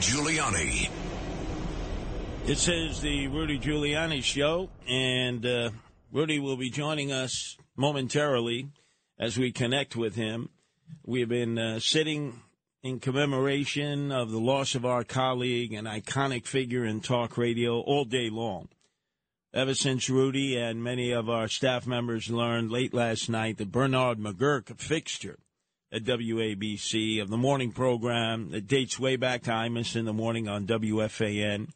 Giuliani. This is the Rudy Giuliani Show, and uh, Rudy will be joining us momentarily as we connect with him. We have been uh, sitting in commemoration of the loss of our colleague, an iconic figure in talk radio, all day long. Ever since Rudy and many of our staff members learned late last night that Bernard McGuirk, a fixture at WABC of the morning program that dates way back to Imus in the morning on WFAN,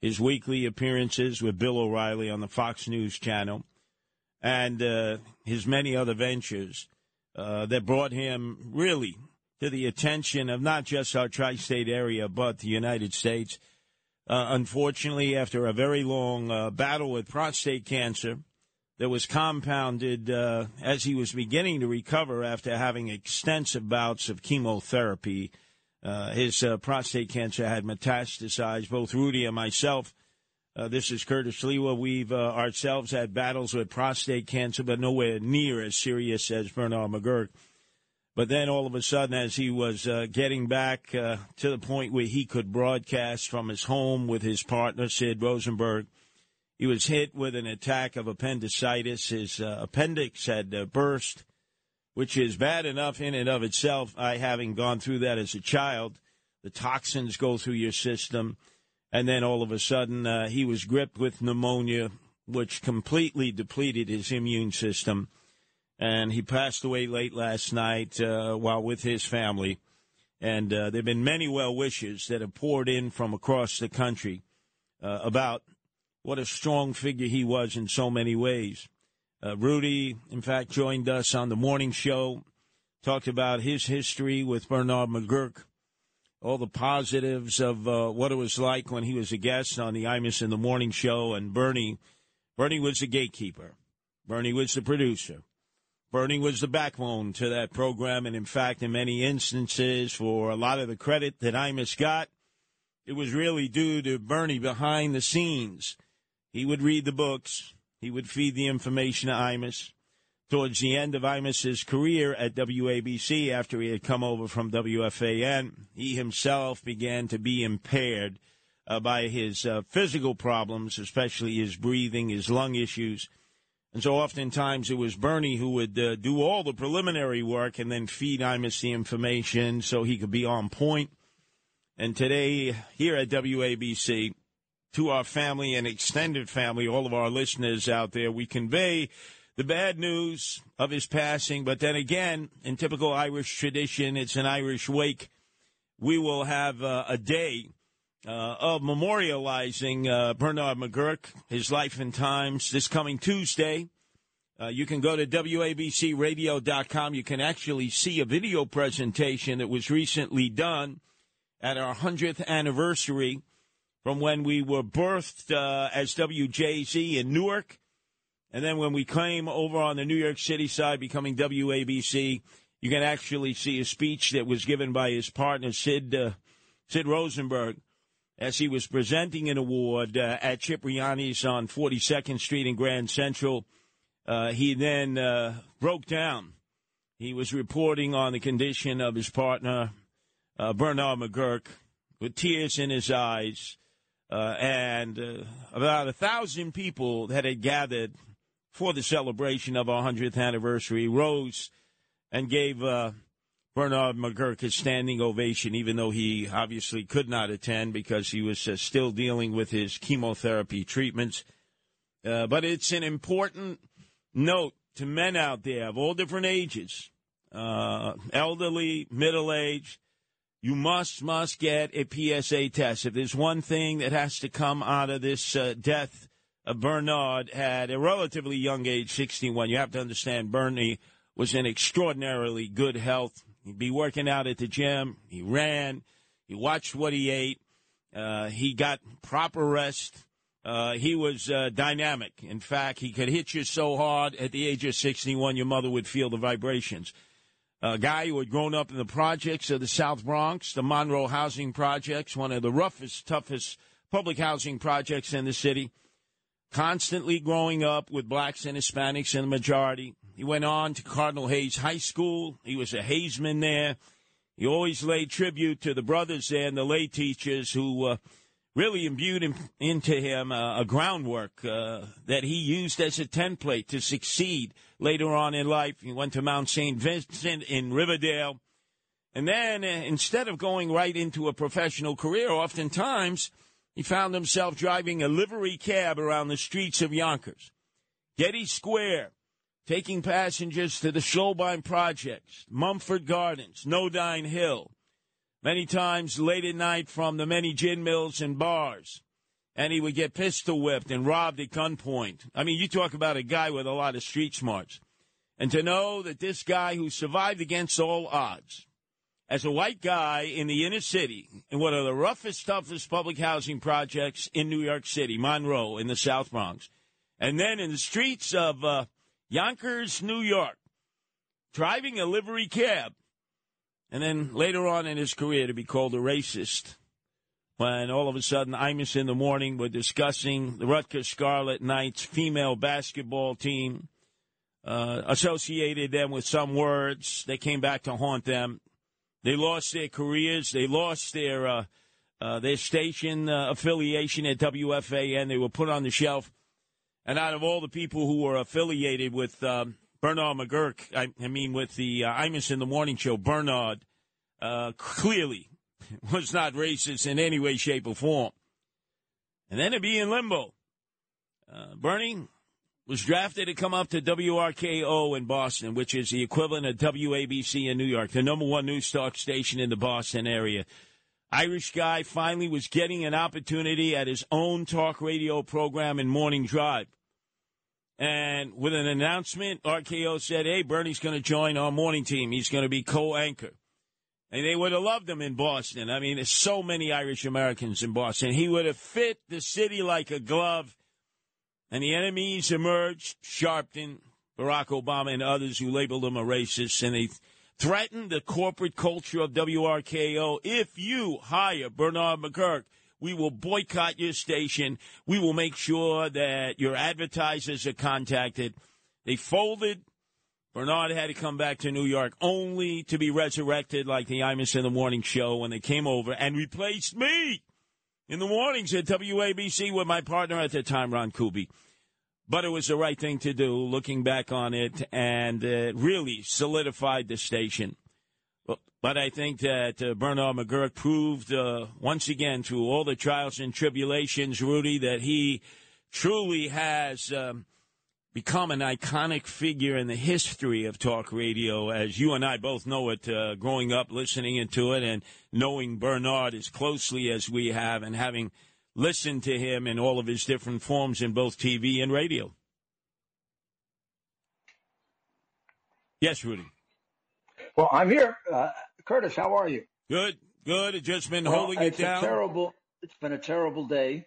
his weekly appearances with Bill O'Reilly on the Fox News channel, and uh, his many other ventures uh, that brought him really to the attention of not just our tri state area, but the United States. Uh, unfortunately, after a very long uh, battle with prostate cancer that was compounded uh, as he was beginning to recover after having extensive bouts of chemotherapy, uh, his uh, prostate cancer had metastasized. Both Rudy and myself, uh, this is Curtis Sliwa, we've ourselves had battles with prostate cancer, but nowhere near as serious as Bernard McGuirk. But then all of a sudden, as he was uh, getting back uh, to the point where he could broadcast from his home with his partner, Sid Rosenberg, he was hit with an attack of appendicitis. His uh, appendix had uh, burst, which is bad enough in and of itself. I having gone through that as a child, the toxins go through your system. And then all of a sudden, uh, he was gripped with pneumonia, which completely depleted his immune system and he passed away late last night uh, while with his family. And uh, there have been many well wishes that have poured in from across the country uh, about what a strong figure he was in so many ways. Uh, Rudy, in fact, joined us on the morning show, talked about his history with Bernard McGuirk, all the positives of uh, what it was like when he was a guest on the Imus in the Morning Show. And Bernie, Bernie was the gatekeeper. Bernie was the producer. Bernie was the backbone to that program, and in fact, in many instances, for a lot of the credit that Imus got, it was really due to Bernie behind the scenes. He would read the books, he would feed the information to Imus. Towards the end of Imus's career at WABC, after he had come over from WFAN, he himself began to be impaired uh, by his uh, physical problems, especially his breathing, his lung issues. And so oftentimes it was Bernie who would uh, do all the preliminary work and then feed Imus the information so he could be on point. And today, here at WABC, to our family and extended family, all of our listeners out there, we convey the bad news of his passing. But then again, in typical Irish tradition, it's an Irish wake. We will have uh, a day uh, of memorializing uh, Bernard McGuirk, his life and times, this coming Tuesday. Uh, you can go to WABCRadio.com. You can actually see a video presentation that was recently done at our 100th anniversary from when we were birthed uh, as WJZ in Newark. And then when we came over on the New York City side, becoming WABC, you can actually see a speech that was given by his partner, Sid, uh, Sid Rosenberg as he was presenting an award uh, at Cipriani's on 42nd Street in Grand Central. Uh, he then uh, broke down. He was reporting on the condition of his partner, uh, Bernard McGuirk, with tears in his eyes. Uh, and uh, about a thousand people that had gathered for the celebration of our 100th anniversary rose and gave Bernard McGuirk a standing ovation, even though he obviously could not attend because he was uh, still dealing with his chemotherapy treatments. Uh, but it's an important note to men out there of all different ages, uh, elderly, middle aged. You must, must get a PSA test. If there's one thing that has to come out of this uh, death of Bernard at a relatively young age, 61, you have to understand Bernie was in extraordinarily good health He'd be working out at the gym. He ran. He watched what he ate. Uh, he got proper rest. Uh, he was uh, dynamic. In fact, he could hit you so hard at the age of 61, your mother would feel the vibrations. A guy who had grown up in the projects of the South Bronx, the Monroe Housing Projects, one of the roughest, toughest public housing projects in the city, constantly growing up with blacks and Hispanics in the majority. He went on to Cardinal Hayes High School. He was a Haysman there. He always laid tribute to the brothers there and the lay teachers who uh, really imbued him, into him uh, a groundwork uh, that he used as a template to succeed later on in life. He went to Mount St. Vincent in Riverdale. And then uh, instead of going right into a professional career, oftentimes he found himself driving a livery cab around the streets of Yonkers. Getty Square, taking passengers to the Schlobohm Projects, Mulford Gardens, Nodine Hill, many times late at night from the many gin mills and bars. And he would get pistol whipped and robbed at gunpoint. I mean, you talk about a guy with a lot of street smarts. And to know that this guy who survived against all odds, as a white guy in the inner city, in one of the roughest, toughest public housing projects in New York City, Monroe, in the South Bronx, and then in the streets of uh, Yonkers, New York, driving a livery cab and then later on in his career to be called a racist when all of a sudden Imus in the morning were discussing the Rutgers Scarlet Knights female basketball team, uh, associated them with some words. They came back to haunt them. They lost their careers. They lost their uh, uh, their station uh, affiliation at WFAN. They were put on the shelf. And out of all the people who were affiliated with um, Bernard McGuirk, I, I mean, with the uh, Imus in the Morning Show, Bernard uh, clearly was not racist in any way, shape, or form. And then to be in limbo. Uh, Bernie was drafted to come up to WRKO in Boston, which is the equivalent of WABC in New York, the number one news talk station in the Boston area. Irish guy finally was getting an opportunity at his own talk radio program in Morning Drive. And with an announcement, RKO said, hey, Bernie's going to join our morning team. He's going to be co anchor. And they would have loved him in Boston. I mean, there's so many Irish Americans in Boston. He would have fit the city like a glove. And the enemies emerged Sharpton, Barack Obama, and others who labeled him a racist. And they threatened the corporate culture of WRKO. If you hire Bernard McGuirk, we will boycott your station. We will make sure that your advertisers are contacted. They folded. Bernard had to come back to New York only to be resurrected like the Imus in the Morning show when they came over and replaced me in the mornings at WABC with my partner at the time, Ron Kuby. But it was the right thing to do looking back on it and uh, really solidified the station. But I think that uh, Bernard McGuirk proved uh, once again through all the trials and tribulations, Rudy, that he truly has um, become an iconic figure in the history of talk radio, as you and I both know it, uh, growing up, listening into it, and knowing Bernard as closely as we have, and having listened to him in all of his different forms in both TV and radio. Yes, Rudy. Well, I'm here. Uh, Curtis, how are you? Good, good. It's just been well, holding it down. terrible. It's been a terrible day.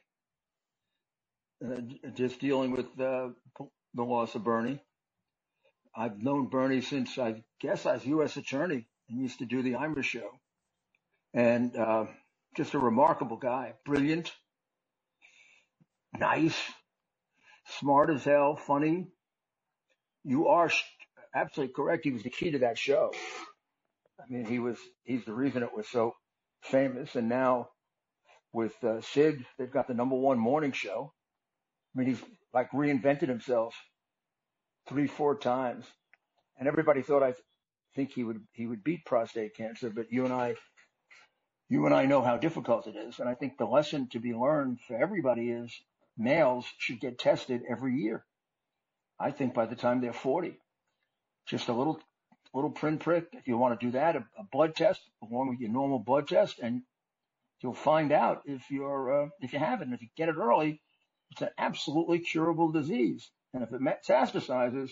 Uh, just dealing with uh, the loss of Bernie. I've known Bernie since I guess I was U.S. attorney and used to do the Imus show, and uh, just a remarkable guy, brilliant, nice, smart as hell, funny. You are absolutely correct. He was the key to that show. I mean, he was, he's the reason it was so famous. And now with uh, Sid, they've got the number one morning show. I mean, he's like reinvented himself three, four times. And everybody thought I think he would, he would beat prostate cancer, but you and I, you and I know how difficult it is. And I think the lesson to be learned for everybody is males should get tested every year. I think by the time they're 40, just a little little print prick. If you want to do that, a, a blood test along with your normal blood test, and you'll find out if you're uh, if you have it. And if you get it early, it's an absolutely curable disease. And if it metastasizes,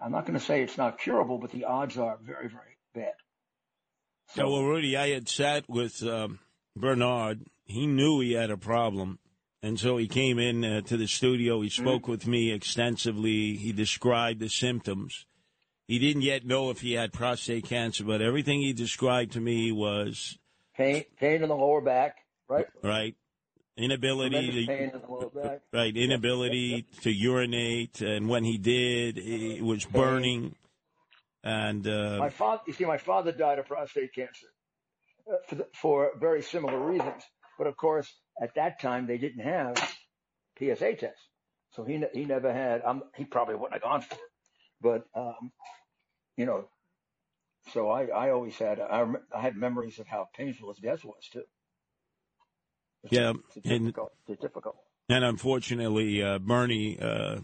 I'm not going to say it's not curable, but the odds are very, very bad. So, well, Rudy, I had sat with um, Bernard. He knew he had a problem. And so he came in uh, to the studio. He spoke mm-hmm. with me extensively. He described the symptoms. He didn't yet know if he had prostate cancer, but everything he described to me was pain, pain in the lower back, right? Right. Inability to, right, inability to urinate, and when he did, it was burning. And uh, My father, you see, my father died of prostate cancer uh, for, the, for very similar reasons. But of course, at that time, they didn't have PSA tests. So he, he never had, um, he probably wouldn't have gone for it. But, um, you know, so I, I always had, I, rem- I had memories of how painful his death was too. It's, Yeah, it's and- difficult. It's difficult. And unfortunately, uh, Bernie, uh,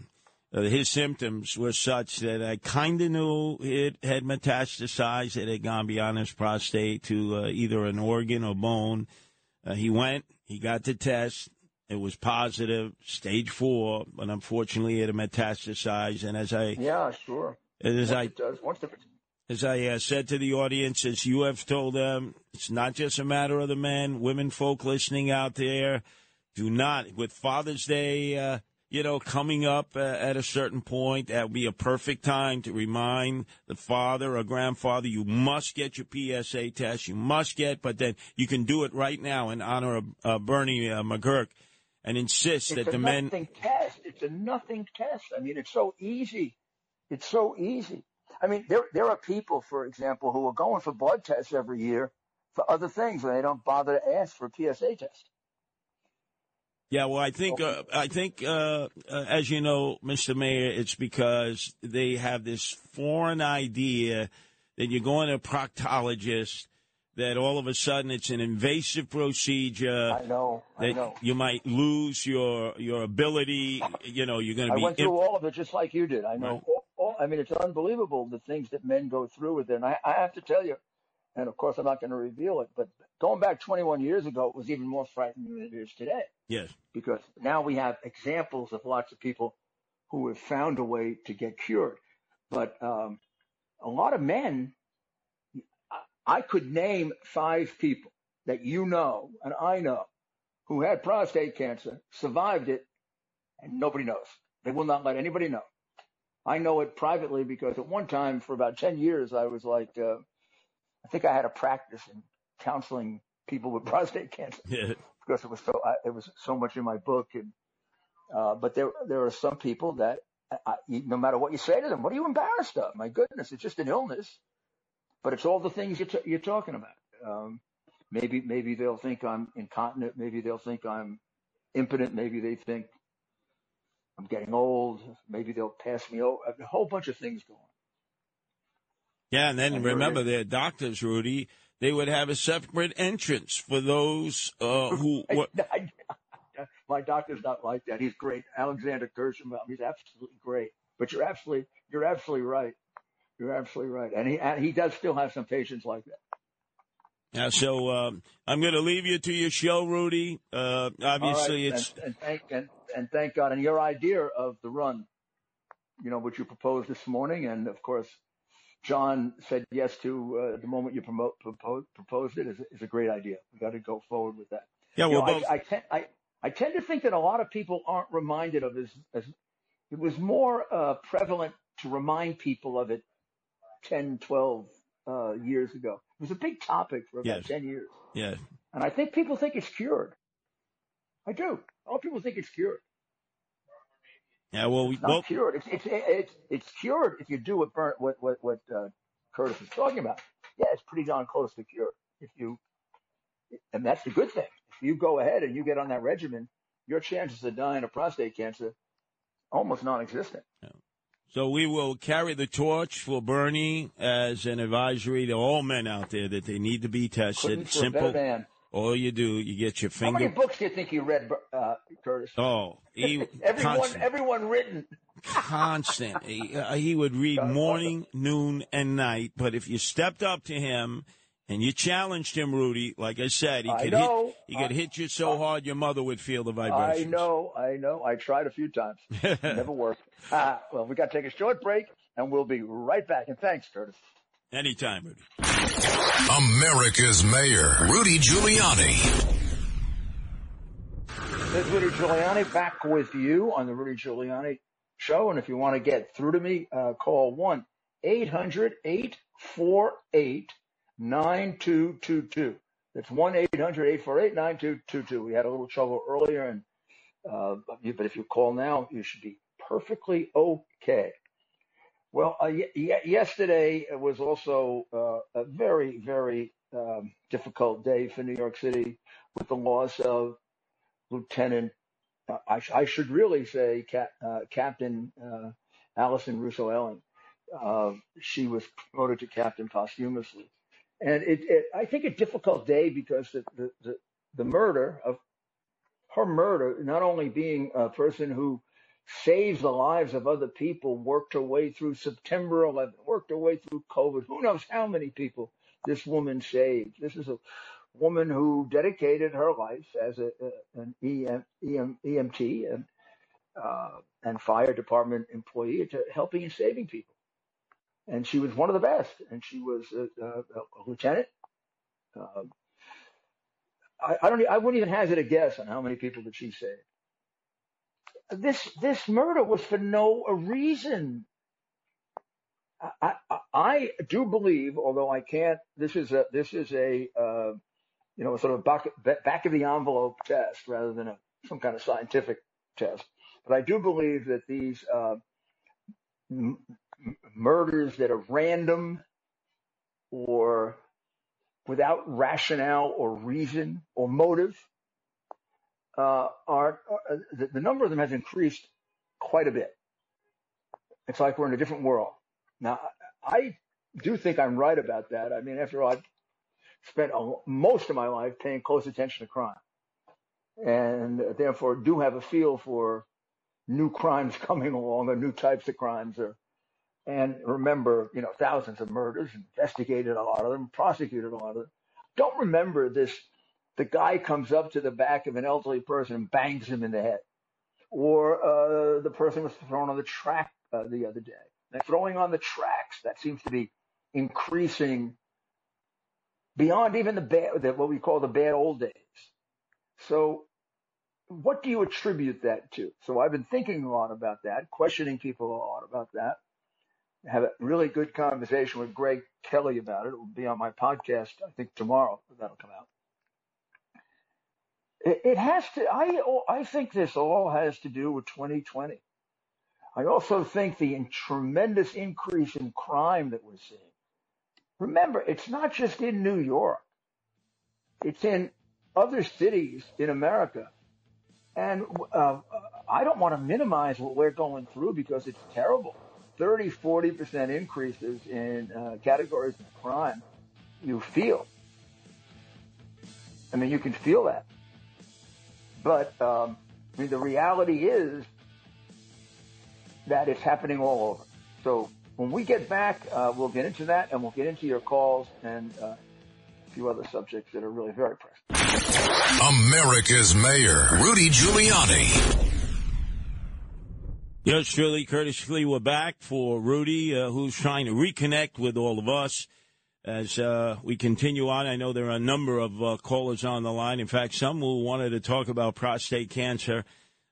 uh, his symptoms were such that I kind of knew it had metastasized. It had gone beyond his prostate to uh, either an organ or bone. Uh, he went, he got the test. It was positive, stage four, but unfortunately it had metastasized. And as I, Yeah, sure. As I It does. Once the, as I uh, said to the audience, as you have told them, it's not just a matter of the men, women folk listening out there. Do not, with Father's Day, uh, you know, coming up uh, at a certain point, that would be a perfect time to remind the father or grandfather, you must get your PSA test. You must get, but then you can do it right now in honor of uh, Bernie uh, McGuirk and insist it's that the men. It's a nothing test. It's a nothing test. I mean, it's so easy. It's so easy. I mean, there there are people, for example, who are going for blood tests every year for other things, and they don't bother to ask for a PSA test. Yeah, well, I think uh, I think uh, uh, as you know, Mr. Mayor, it's because they have this foreign idea that you're going to a proctologist that all of a sudden it's an invasive procedure I know. I that know. you might lose your your ability. You know, you're going to be. I went imp- through all of it just like you did. I know. Right. All, all, I mean, it's unbelievable the things that men go through with it. And I, I have to tell you, and of course, I'm not going to reveal it, but going back 21 years ago, it was even more frightening than it is today. yes. because now we have examples of lots of people who have found a way to get cured. But um, a lot of men, I, I could name five people that you know and I know who had prostate cancer, survived it, and nobody knows. They will not let anybody know. I know it privately because at one time, for about 10 years, I was like, uh, I think I had a practice in counseling people with prostate cancer because it was so I, it was so much in my book and uh, but there there are some people that I, I, no matter what you say to them, what are you embarrassed of? My goodness, it's just an illness, but it's all the things you're, t- you're talking about. Um, maybe maybe they'll think I'm incontinent. Maybe they'll think I'm impotent. Maybe they think I'm getting old. Maybe they'll pass me over. A whole bunch of things going. on. Yeah, and then And remember, their doctors, Rudy, they would have a separate entrance for those uh, who. I- my doctor's not like that. He's great, Alexander Kirschenbaum. He's absolutely great. But you're absolutely, you're absolutely right. You're absolutely right. And he, and he does still have some patients like that. yeah, so um, I'm going to leave you to your show, Rudy. Uh, obviously, right, it's and, and thank and, and thank God. And your idea of the run, you know, which you proposed this morning, and of course, John said yes to uh, the moment you promote propose, proposed it is, is a great idea. We've got to go forward with that. yeah. You Well, know, both, I, I, tend, I, I tend to think that a lot of people aren't reminded of this. As, it was more uh, prevalent to remind people of it 10, 12 uh, years ago. It was a big topic for about Yes. 10 years. yeah, And I think people think it's cured. I do. A lot of people think it's cured. yeah. Well, we, It's not well, cured. It's, it's, it's, it's cured if you do what, Bern, what, what, what uh, Curtis is talking about. Yeah, it's pretty darn close to cured. If you, and that's the good thing. If you go ahead and you get on that regimen, your chances of dying of prostate cancer almost non-existent. so we will carry the torch for Bernie as an advisory to all men out there that they need to be tested. Couldn't for a Simple. All you do, you get your finger. How many books do you think you read, uh, Curtis? Oh, he everyone, constant, everyone written. constant. He, uh, he would read morning, noon, and night. But if you stepped up to him and you challenged him, Rudy, like I said, he I could know. hit. He could hit you so hard your mother would feel the vibrations. I know, I know. I tried a few times. Never worked. Ah, well, we got to take a short break, and we'll be right back. And thanks, Curtis. Anytime, Rudy. America's Mayor, Rudy Giuliani. This is Rudy Giuliani back with you on the Rudy Giuliani Show. And if you want to get through to me, uh, call 1 800 848 9222. That's 1 800 848 9222. We had a little trouble earlier, and uh, but if you call now, you should be perfectly okay. Well, uh, y- yesterday was also uh, a very, very um, difficult day for New York City with the loss of Lieutenant, uh, I, sh- I should really say uh, Captain uh, Allison Russo Elling. Uh, she was promoted to captain posthumously. And it, it, I think a difficult day because the, the, the, the murder of her murder, not only being a person who saves the lives of other people, worked her way through September 11, worked her way through COVID. Who knows how many people this woman saved? This is a woman who dedicated her life as a, a an EM, EM, EMT and uh, and fire department employee to helping and saving people. And she was one of the best. And she was a, a, a lieutenant. Uh, I, I don't. I wouldn't even hazard a guess on how many people that she saved. This this murder was for no reason. I, I, I do believe, although I can't. This is a this is a uh, you know sort of back back of the envelope test rather than a some kind of scientific test. But I do believe that these uh, m- murders that are random or without rationale or reason or motive Uh, are, are the, the number of them has increased quite a bit. It's like we're in a different world. Now, I do think I'm right about that. I mean, after all, I've spent most of my life paying close attention to crime and therefore do have a feel for new crimes coming along or new types of crimes or, and remember, you know, thousands of murders, investigated a lot of them, prosecuted a lot of them. Don't remember this, the guy comes up to the back of an elderly person and bangs him in the head or uh, the person was thrown on the track uh, the other day. And throwing on the tracks that seems to be increasing beyond even the bad, the, what we call the bad old days. So, what do you attribute that to? So, I've been thinking a lot about that, questioning people a lot about that. I have a really good conversation with Greg Kelly about it. It will be on my podcast, I think tomorrow. That'll come out. It, has to. I I think this all has to do with 2020. I also think the tremendous increase in crime that we're seeing. Remember, it's not just in New York; it's in other cities in America. And uh, I don't want to minimize what we're going through because it's terrible. 30, 40 percent increases in uh, categories of crime. You feel. I mean, you can feel that. But um, I mean, the reality is that it's happening all over. So when we get back, uh, we'll get into that and we'll get into your calls and uh, a few other subjects that are really very pressing. America's Mayor, Rudy Giuliani. Yes, truly, Curtis Sliwa, we're back for Rudy, uh, who's trying to reconnect with all of us as uh, we continue on. I know there are a number of uh, callers on the line. In fact, some who wanted to talk about prostate cancer.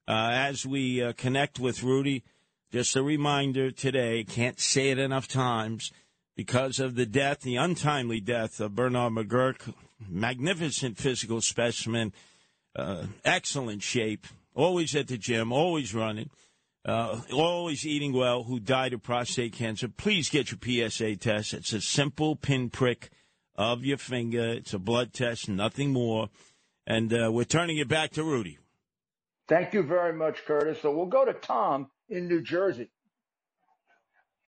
Uh, as we uh, connect with Rudy, just a reminder today, can't say it enough times, because of the death, the untimely death of Bernard McGuirk, magnificent physical specimen, uh, excellent shape, always at the gym, always running uh, always eating well, who died of prostate cancer, please get your PSA test. It's a simple pinprick of your finger. It's a blood test, nothing more. And uh, we're turning it back to Rudy. Thank you very much, Curtis. So we'll go to Tom in New Jersey.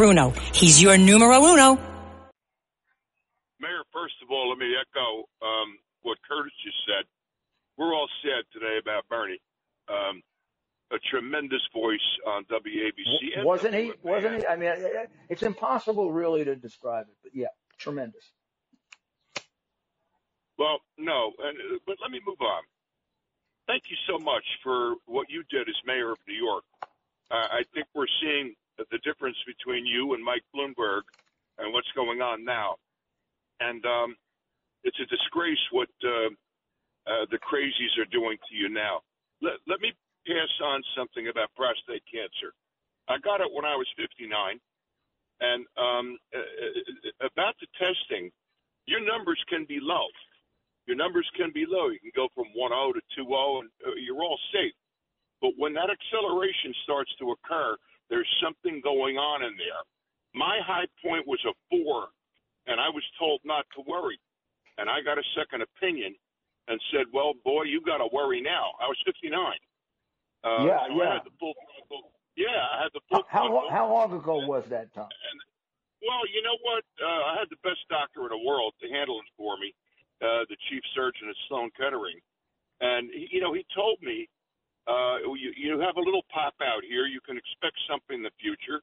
Bruno. He's your numero uno. Mayor, first of all, let me echo um, what Curtis just said. We're all sad today about Bernie. Um, a tremendous voice on WABC. and Wasn't he? Wasn't he? I mean, it's impossible really to describe it, but yeah, tremendous. Well, no, and, uh, but let me move on. Thank you so much for what you did as mayor of New York. Uh, I think we're seeing the difference between you and Mike Bloomberg and what's going on now. And um, it's a disgrace what uh, uh, the crazies are doing to you now. Let, let me pass on something about prostate cancer. I got it when I was 59. And um, uh, uh, about the testing, your numbers can be low. Your numbers can be low. You can go from 1 0 to 2 0, and uh, you're all safe. But when that acceleration starts to occur, there's something going on in there. My high point was a four, and I was told not to worry. And I got a second opinion and said, "Well, boy, you got to worry now." I was 59. Uh, yeah, so yeah. I had the full. Yeah, I had the full. How how, how long ago was that, Tom? And, well, you know what? Uh, I had the best doctor in the world to handle it for me, uh, the chief surgeon at Sloan Kettering, and he, you know he told me uh, you, you have a little pop out here. You can expect something in the future,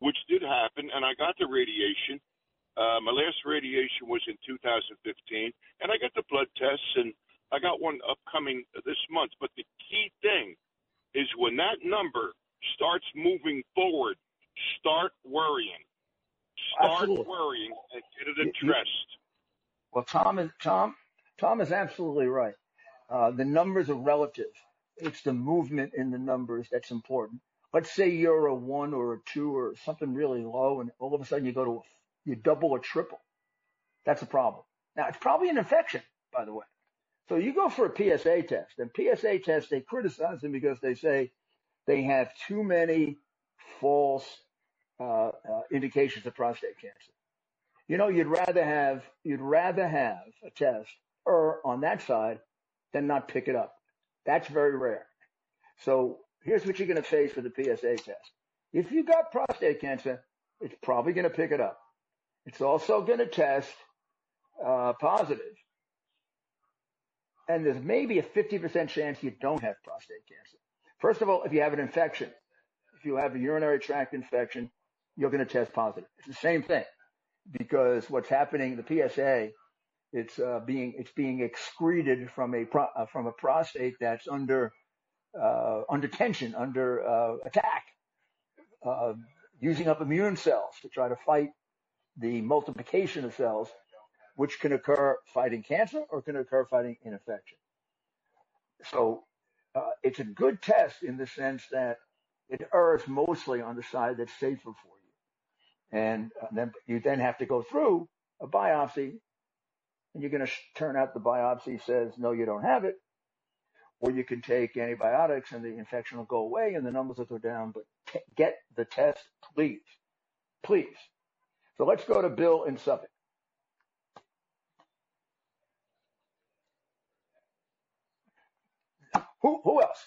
which did happen, and I got the radiation. Uh, my last radiation was in 2015, and I got the blood tests, and I got one upcoming this month. But the key thing is when that number starts moving forward, start worrying. Start Absolutely. worrying and get it addressed. Well, Tom is Tom. Tom is absolutely right. Uh, the numbers are relative. It's the movement in the numbers that's important. Let's say you're a one or a two or something really low, and all of a sudden you go to a, you double or triple. That's a problem. Now it's probably an infection, by the way. So you go for a PSA test, and PSA tests they criticize them because they say they have too many false uh, uh, indications of prostate cancer. You know, you'd rather have you'd rather have a test or on that side than not pick it up. That's very rare. So here's what you're going to face with the PSA test. If you've got prostate cancer, it's probably going to pick it up. It's also going to test uh, positive, and there's maybe a 50% chance you don't have prostate cancer. First of all, if you have an infection, if you have a urinary tract infection, you're going to test positive. It's the same thing because what's happening, the PSA, it's uh, being it's being excreted from a pro, uh, from a prostate that's under uh, under tension, under uh, attack, uh, using up immune cells to try to fight the multiplication of cells, which can occur fighting cancer or can occur fighting an infection. So uh, it's a good test in the sense that it errs mostly on the side that's safer for you and then you then have to go through a biopsy and you're going to sh- turn out the biopsy says no you don't have it. Or you can take antibiotics and the infection will go away and the numbers will go down but t- get the test please please. So let's go to bill in suffolk who, who else?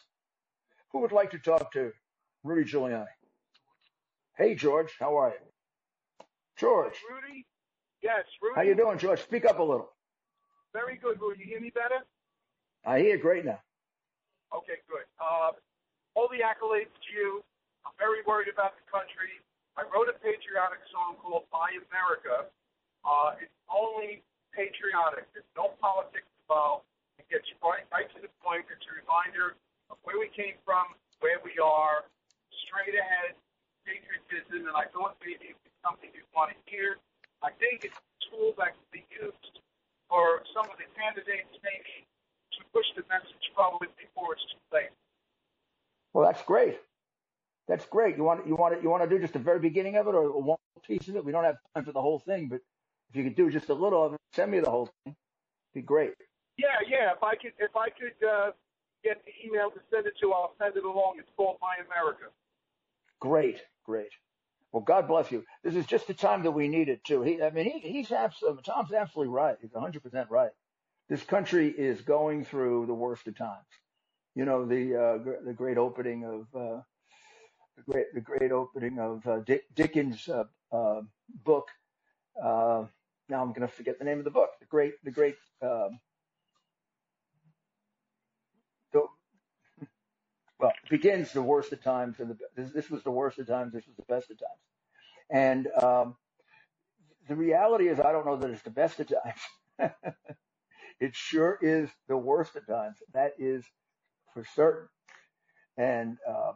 Who would like to talk to rudy giuliani? Hey george how are you? George. Rudy? Yes, Rudy. how you doing george? Speak up a little Very good, Rudy. You hear me better? i hear great now Okay, good. Uh, all the accolades to you. I'm very worried about the country. I wrote a patriotic song called Buy America. Uh, it's only patriotic. There's no politics involved. It gets right, right to the point. It's a reminder of where we came from, where we are, straight ahead, patriotism, and I thought maybe it's something you'd want to hear. I think it's a tool that can be used for some of the candidates maybe to push the message forward before it's too late. Well, that's great. That's great. You want you want to, you want to do just the very beginning of it or one piece of it? We don't have time for the whole thing, but if you could do just a little of it, send me the whole thing. Be great. Yeah, yeah. If I could, if I could uh, get the email to send it to, I'll send it along. It's called My America. Great, great. Well, God bless you. This is just the time that we need it too. He, I mean, he, he's absolutely, Tom's absolutely right. He's 100% right. This country is going through the worst of times. You know, the, uh, gr- the great opening of, uh, the great, the great opening of, uh, Dick, Dickens, uh, uh, book. Uh, now I'm going to forget the name of the book. The great, the great, um, the, well, it begins the worst of times, and the, this, this was the worst of times. This was the best of times, and um, the reality is, I don't know that it's the best of times. it sure is the worst of times. That is for certain. And uh,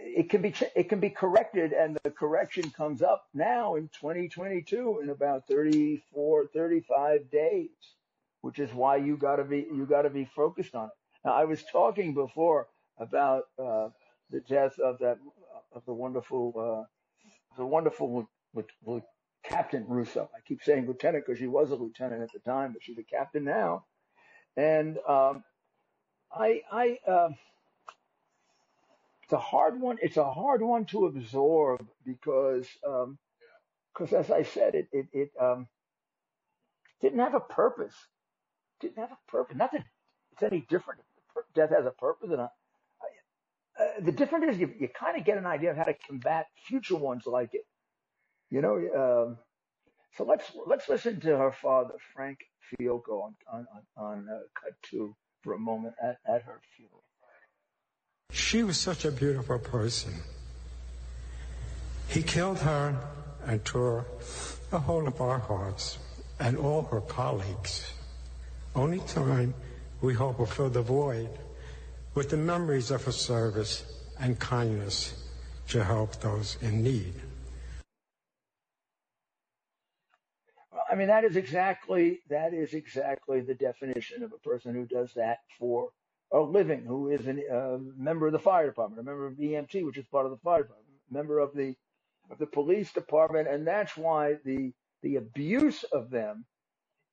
it can be it can be corrected and the correction comes up now in 2022 in about 34 35 days which is why you got to be you got to be focused on it now i was talking before about uh, the death of that of the wonderful uh, the wonderful Lu- Lu- captain russo i keep saying lieutenant because she was a lieutenant at the time but she's a captain now and um, i i uh, it's a hard one. It's a hard one to absorb because, um, because as I said, it it it um, didn't have a purpose. Didn't have a purpose. Nothing. it's any different. Death has a purpose, and a, uh, the difference is you, you kind of get an idea of how to combat future ones like it. You know. Um, so let's let's listen to her father, Frank Fiocco, on on on, uh, cut two for a moment at, at her funeral. She was such a beautiful person. He killed her and tore the whole of our hearts and all her colleagues. Only time we hope will fill the void with the memories of her service and kindness to help those in need. I mean, that is exactly that is exactly the definition of a person who does that for a living, who is a uh, member of the fire department, a member of EMT, which is part of the fire department, member of the of the police department, and that's why the the abuse of them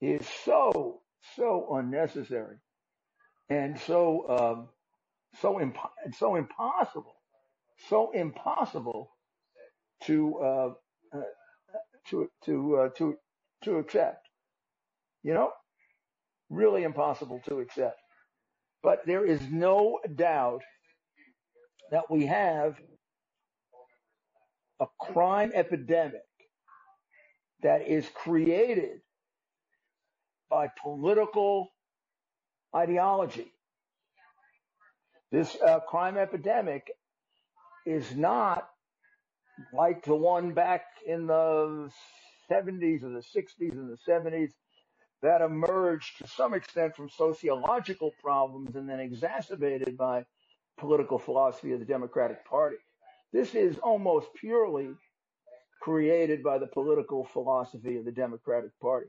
is so so unnecessary and so um, so imp- so impossible, so impossible to uh, uh, to to uh, to to accept. You know, really impossible to accept. But there is no doubt that we have a crime epidemic that is created by political ideology. This uh, crime epidemic is not like the one back in the 70s or the 60s and the 70s that emerged to some extent from sociological problems and then exacerbated by political philosophy of the Democratic Party. This is almost purely created by the political philosophy of the Democratic Party,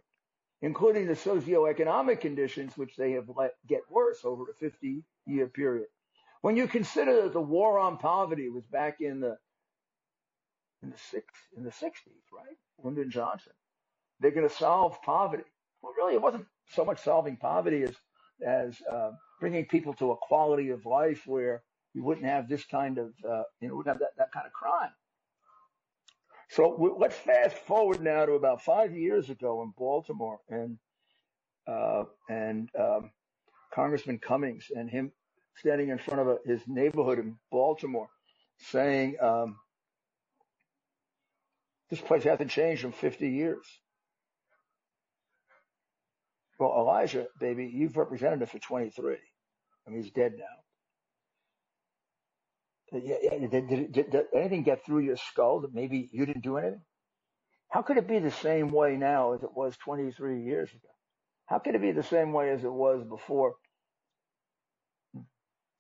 including the socioeconomic conditions which they have let get worse over a 50 year period. When you consider that the war on poverty was back in the in the six in the 60s, right? Lyndon Johnson. They're going to solve poverty. Well, really, it wasn't so much solving poverty as as uh, bringing people to a quality of life where you wouldn't have this kind of uh, you know wouldn't have that, that kind of crime. So let's fast forward now to about five years ago in Baltimore, and uh, and um, Congressman Cummings and him standing in front of a, his neighborhood in Baltimore, saying um, this place hasn't changed in 50 years. Well, Elijah, baby, you've represented it for 23. I mean, he's dead now. Yeah, Did, did, did, did anything get through your skull that maybe you didn't do anything? How could it be the same way now as it was 23 years ago? How could it be the same way as it was before?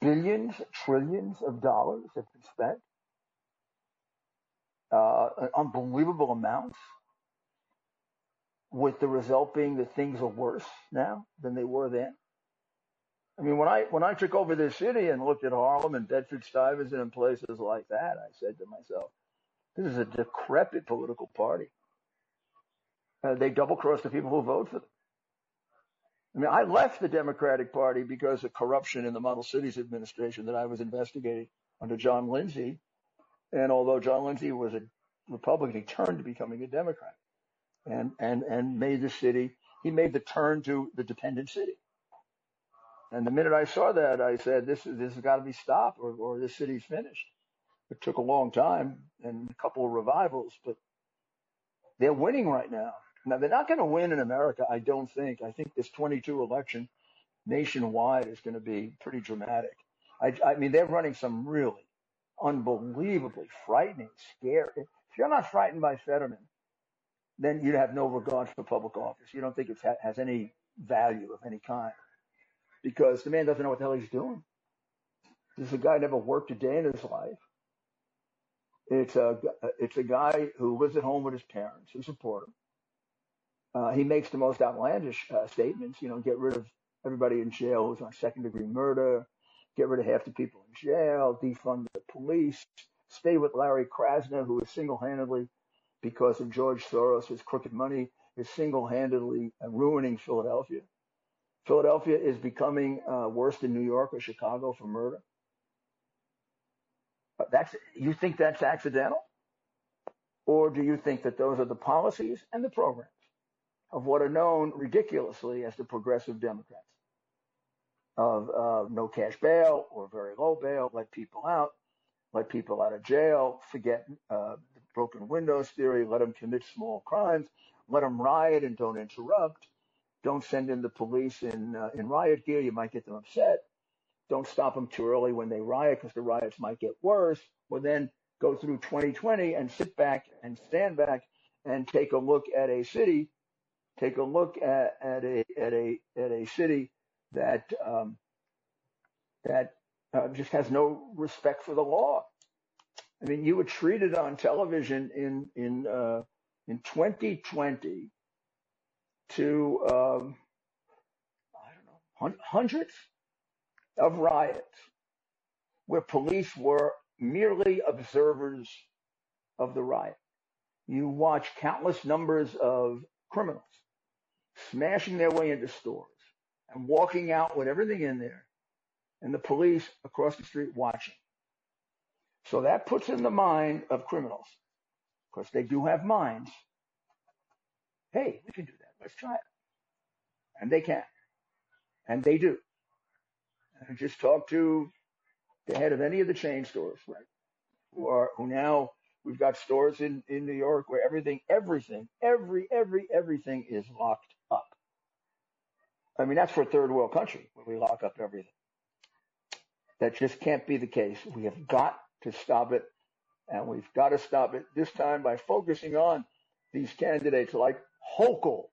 Billions, trillions of dollars have been spent, uh, unbelievable amounts, with the result being that things are worse now than they were then. I mean, when I when I took over this city and looked at Harlem and Bedford Stuyvesant and places like that, I said to myself, "This is a decrepit political party. Uh, they double cross the people who vote for them." I mean, I left the Democratic Party because of corruption in the Model Cities administration that I was investigating under John Lindsay. And although John Lindsay was a Republican, he turned to becoming a Democrat and, and, and made the city, he made the turn to the dependent city. And the minute I saw that, I said, this, is- this has got to be stopped or, or this city's finished. It took a long time and a couple of revivals, but they're winning right now. Now they're not going to win in America, I don't think. I think this 22 election nationwide is going to be pretty dramatic. I, I mean, they're running some really unbelievably frightening, scary. If you're not frightened by Fetterman, then you have no regard for public office. You don't think it ha- has any value of any kind because the man doesn't know what the hell he's doing. This is a guy never worked a day in his life. It's a it's a guy who lives at home with his parents who support him. Uh, he makes the most outlandish uh, statements. You know, get rid of everybody in jail who's on second degree murder, get rid of half the people in jail, defund the police, stay with Larry Krasner, who is single handedly, because of George Soros' crooked money, is single handedly ruining Philadelphia. Philadelphia is becoming uh, worse than New York or Chicago for murder. Uh, that's you think that's accidental, or do you think that those are the policies and the programs of what are known ridiculously as the progressive Democrats? Of uh, no cash bail or very low bail, let people out, let people out of jail, forget uh, the broken windows theory, let them commit small crimes, let them riot and don't interrupt, don't send in the police in uh, in riot gear, you might get them upset don't stop them too early when they riot because the riots might get worse. Or then go through 2020 and sit back and stand back and take a look at a city, take a look at, at a at a at a city that um, that uh, just has no respect for the law. I mean, you were treated on television in in uh, in 2020 to um, I don't know hundreds of riots where police were merely observers of the riot. You watch countless numbers of criminals smashing their way into stores and walking out with everything in there and the police across the street watching. So that puts in the mind of criminals, because they do have minds. Hey, we can do that. Let's try it. And they can. And they do just talk to the head of any of the chain stores, right? Who are who now we've got stores in in New York where everything, everything, every every everything is locked up. I mean, that's for a third world country where we lock up everything. That just can't be the case. We have got to stop it, and we've got to stop it this time by focusing on these candidates like Hochul.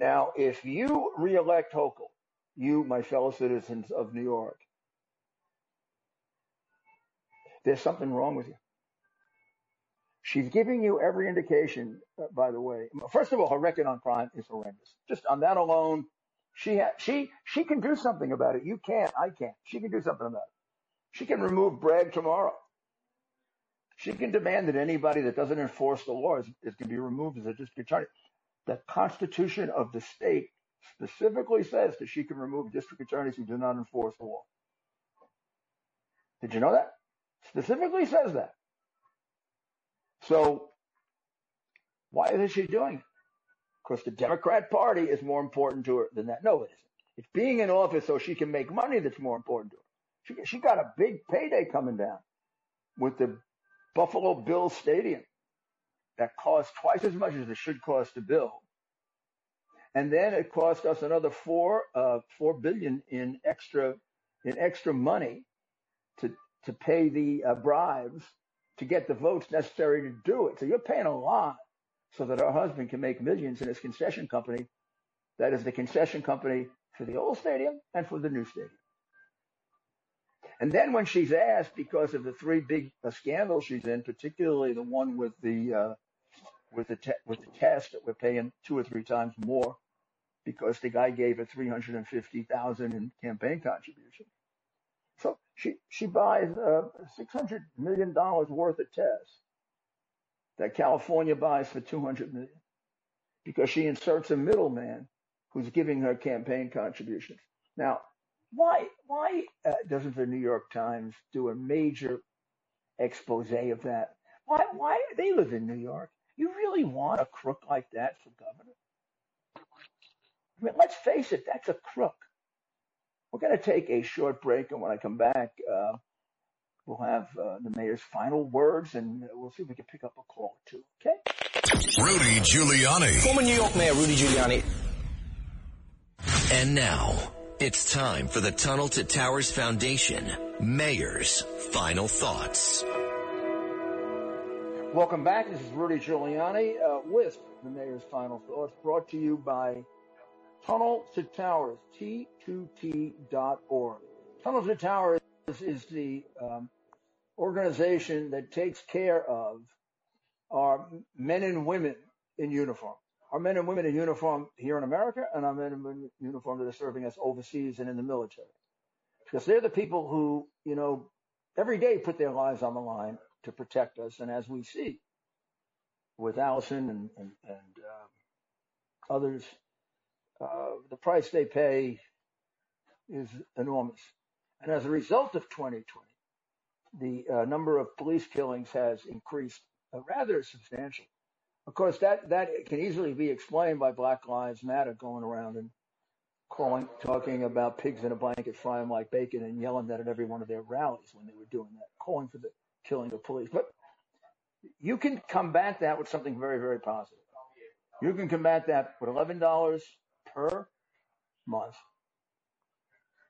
Now, if you reelect Hochul, you, my fellow citizens of New York, there's something wrong with you. She's giving you every indication, uh, by the way. First of all, her record on crime is horrendous. Just on that alone, she ha- she she can do something about it. You can't. I can't. She can do something about it. She can remove Bragg tomorrow. She can demand that anybody that doesn't enforce the laws is, is going to be removed as a district attorney. The Constitution of the state specifically says that she can remove district attorneys who do not enforce the law. Did you know that? Specifically says that. So why isn't she doing it? Because the Democrat Party is more important to her than that. No, it isn't. It's being in office so she can make money that's more important to her. She, she got a big payday coming down with the Buffalo Bills Stadium that cost twice as much as it should cost to build and then it cost us another four uh, four billion in extra in extra money to to pay the uh, bribes to get the votes necessary to do it. So you're paying a lot so that our husband can make millions in his concession company. That is the concession company for the old stadium and for the new stadium. And then when she's asked because of the three big uh, scandals she's in, particularly the one with the uh, with the te- with the test that we're paying two or three times more because the guy gave her three hundred and fifty thousand in campaign contribution. So she she buys uh, six hundred million dollars worth of tests that California buys for two hundred million because she inserts a middleman who's giving her campaign contributions. Now, why why uh, doesn't the New York Times do a major expose of that? Why why they live in New York? You really want a crook like that for governor? I mean, let's face it, that's a crook. We're going to take a short break, and when I come back, uh, we'll have uh, the mayor's final words, and we'll see if we can pick up a call or two. Okay? Rudy Giuliani. Former New York Mayor Rudy Giuliani. And now it's time for the Tunnel to Towers Foundation Mayor's Final Thoughts. Welcome back. This is Rudy Giuliani uh, with the Mayor's Final Thoughts, brought to you by Tunnel to Towers, T2T.org. Tunnel to Towers is the um, organization that takes care of our men and women in uniform. Our men and women in uniform here in America and our men and women in uniform that are serving us overseas and in the military. Because they're the people who, you know, every day put their lives on the line to protect us. And as we see with Allison and, and, and uh, others, uh, the price they pay is enormous. And as a result of 2020, the uh, number of police killings has increased rather substantially. Of course, that, that can easily be explained by Black Lives Matter going around and calling, talking about pigs in a blanket frying like bacon and yelling that at every one of their rallies when they were doing that, calling for the killing the police. But you can combat that with something very, very positive. You can combat that with $11 per month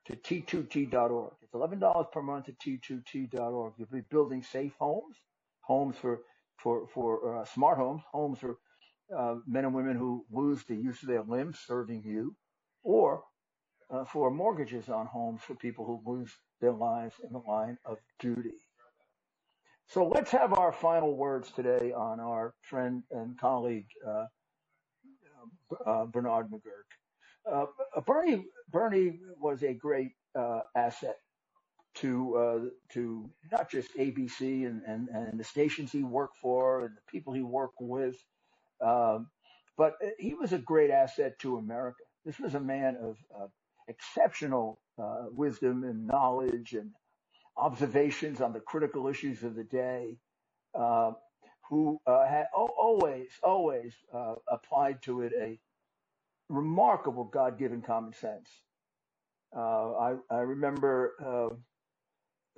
to T2T.org. It's $11 per month to T2T.org. You'll be building safe homes, homes for, for, for uh, smart homes, homes for uh, men and women who lose the use of their limbs serving you, or uh, for mortgages on homes for people who lose their lives in the line of duty. So let's have our final words today on our friend and colleague, uh, uh, Bernard McGuirk. Uh, Bernie Bernie was a great uh, asset to uh, to not just ABC and, and, and the stations he worked for and the people he worked with, um, but he was a great asset to America. This was a man of uh, exceptional uh, wisdom and knowledge and observations on the critical issues of the day, uh, who had always always applied to it a remarkable God-given common sense. Uh, I I remember uh,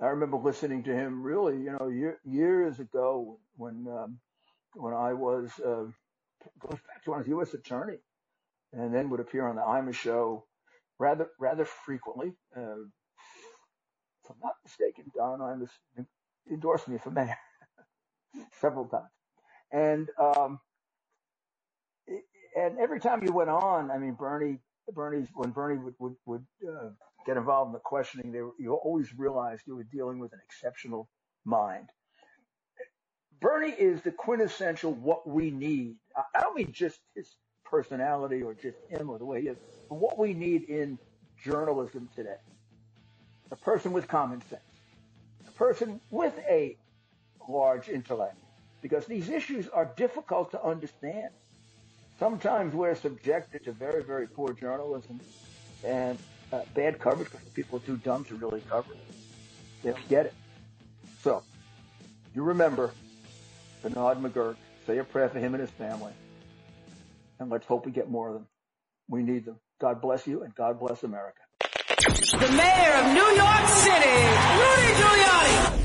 I remember listening to him really, you know, year, years ago when um, when I was uh, goes back to when I was U.S. attorney, and then would appear on the Imus show rather rather frequently. Uh, if I'm not mistaken, Don Imus endorsed me for mayor several times, and um, and every time you went on, I mean, Bernie, Bernie's when Bernie would would, would uh, get involved in the questioning, they were, you always realized you were dealing with an exceptional mind. Bernie is the quintessential what we need. I don't mean just his personality or just him or the way he is, but what we need in journalism today. A person with common sense, a person with a large intellect, because these issues are difficult to understand sometimes we're subjected to very, very poor journalism and uh, bad coverage because people are too dumb to really cover it. They don't get it. So, you remember Bernard McGuirk. Say a prayer for him and his family. And let's hope we get more of them. We need them. God bless you and God bless America the mayor of New York City, Rudy Giuliani.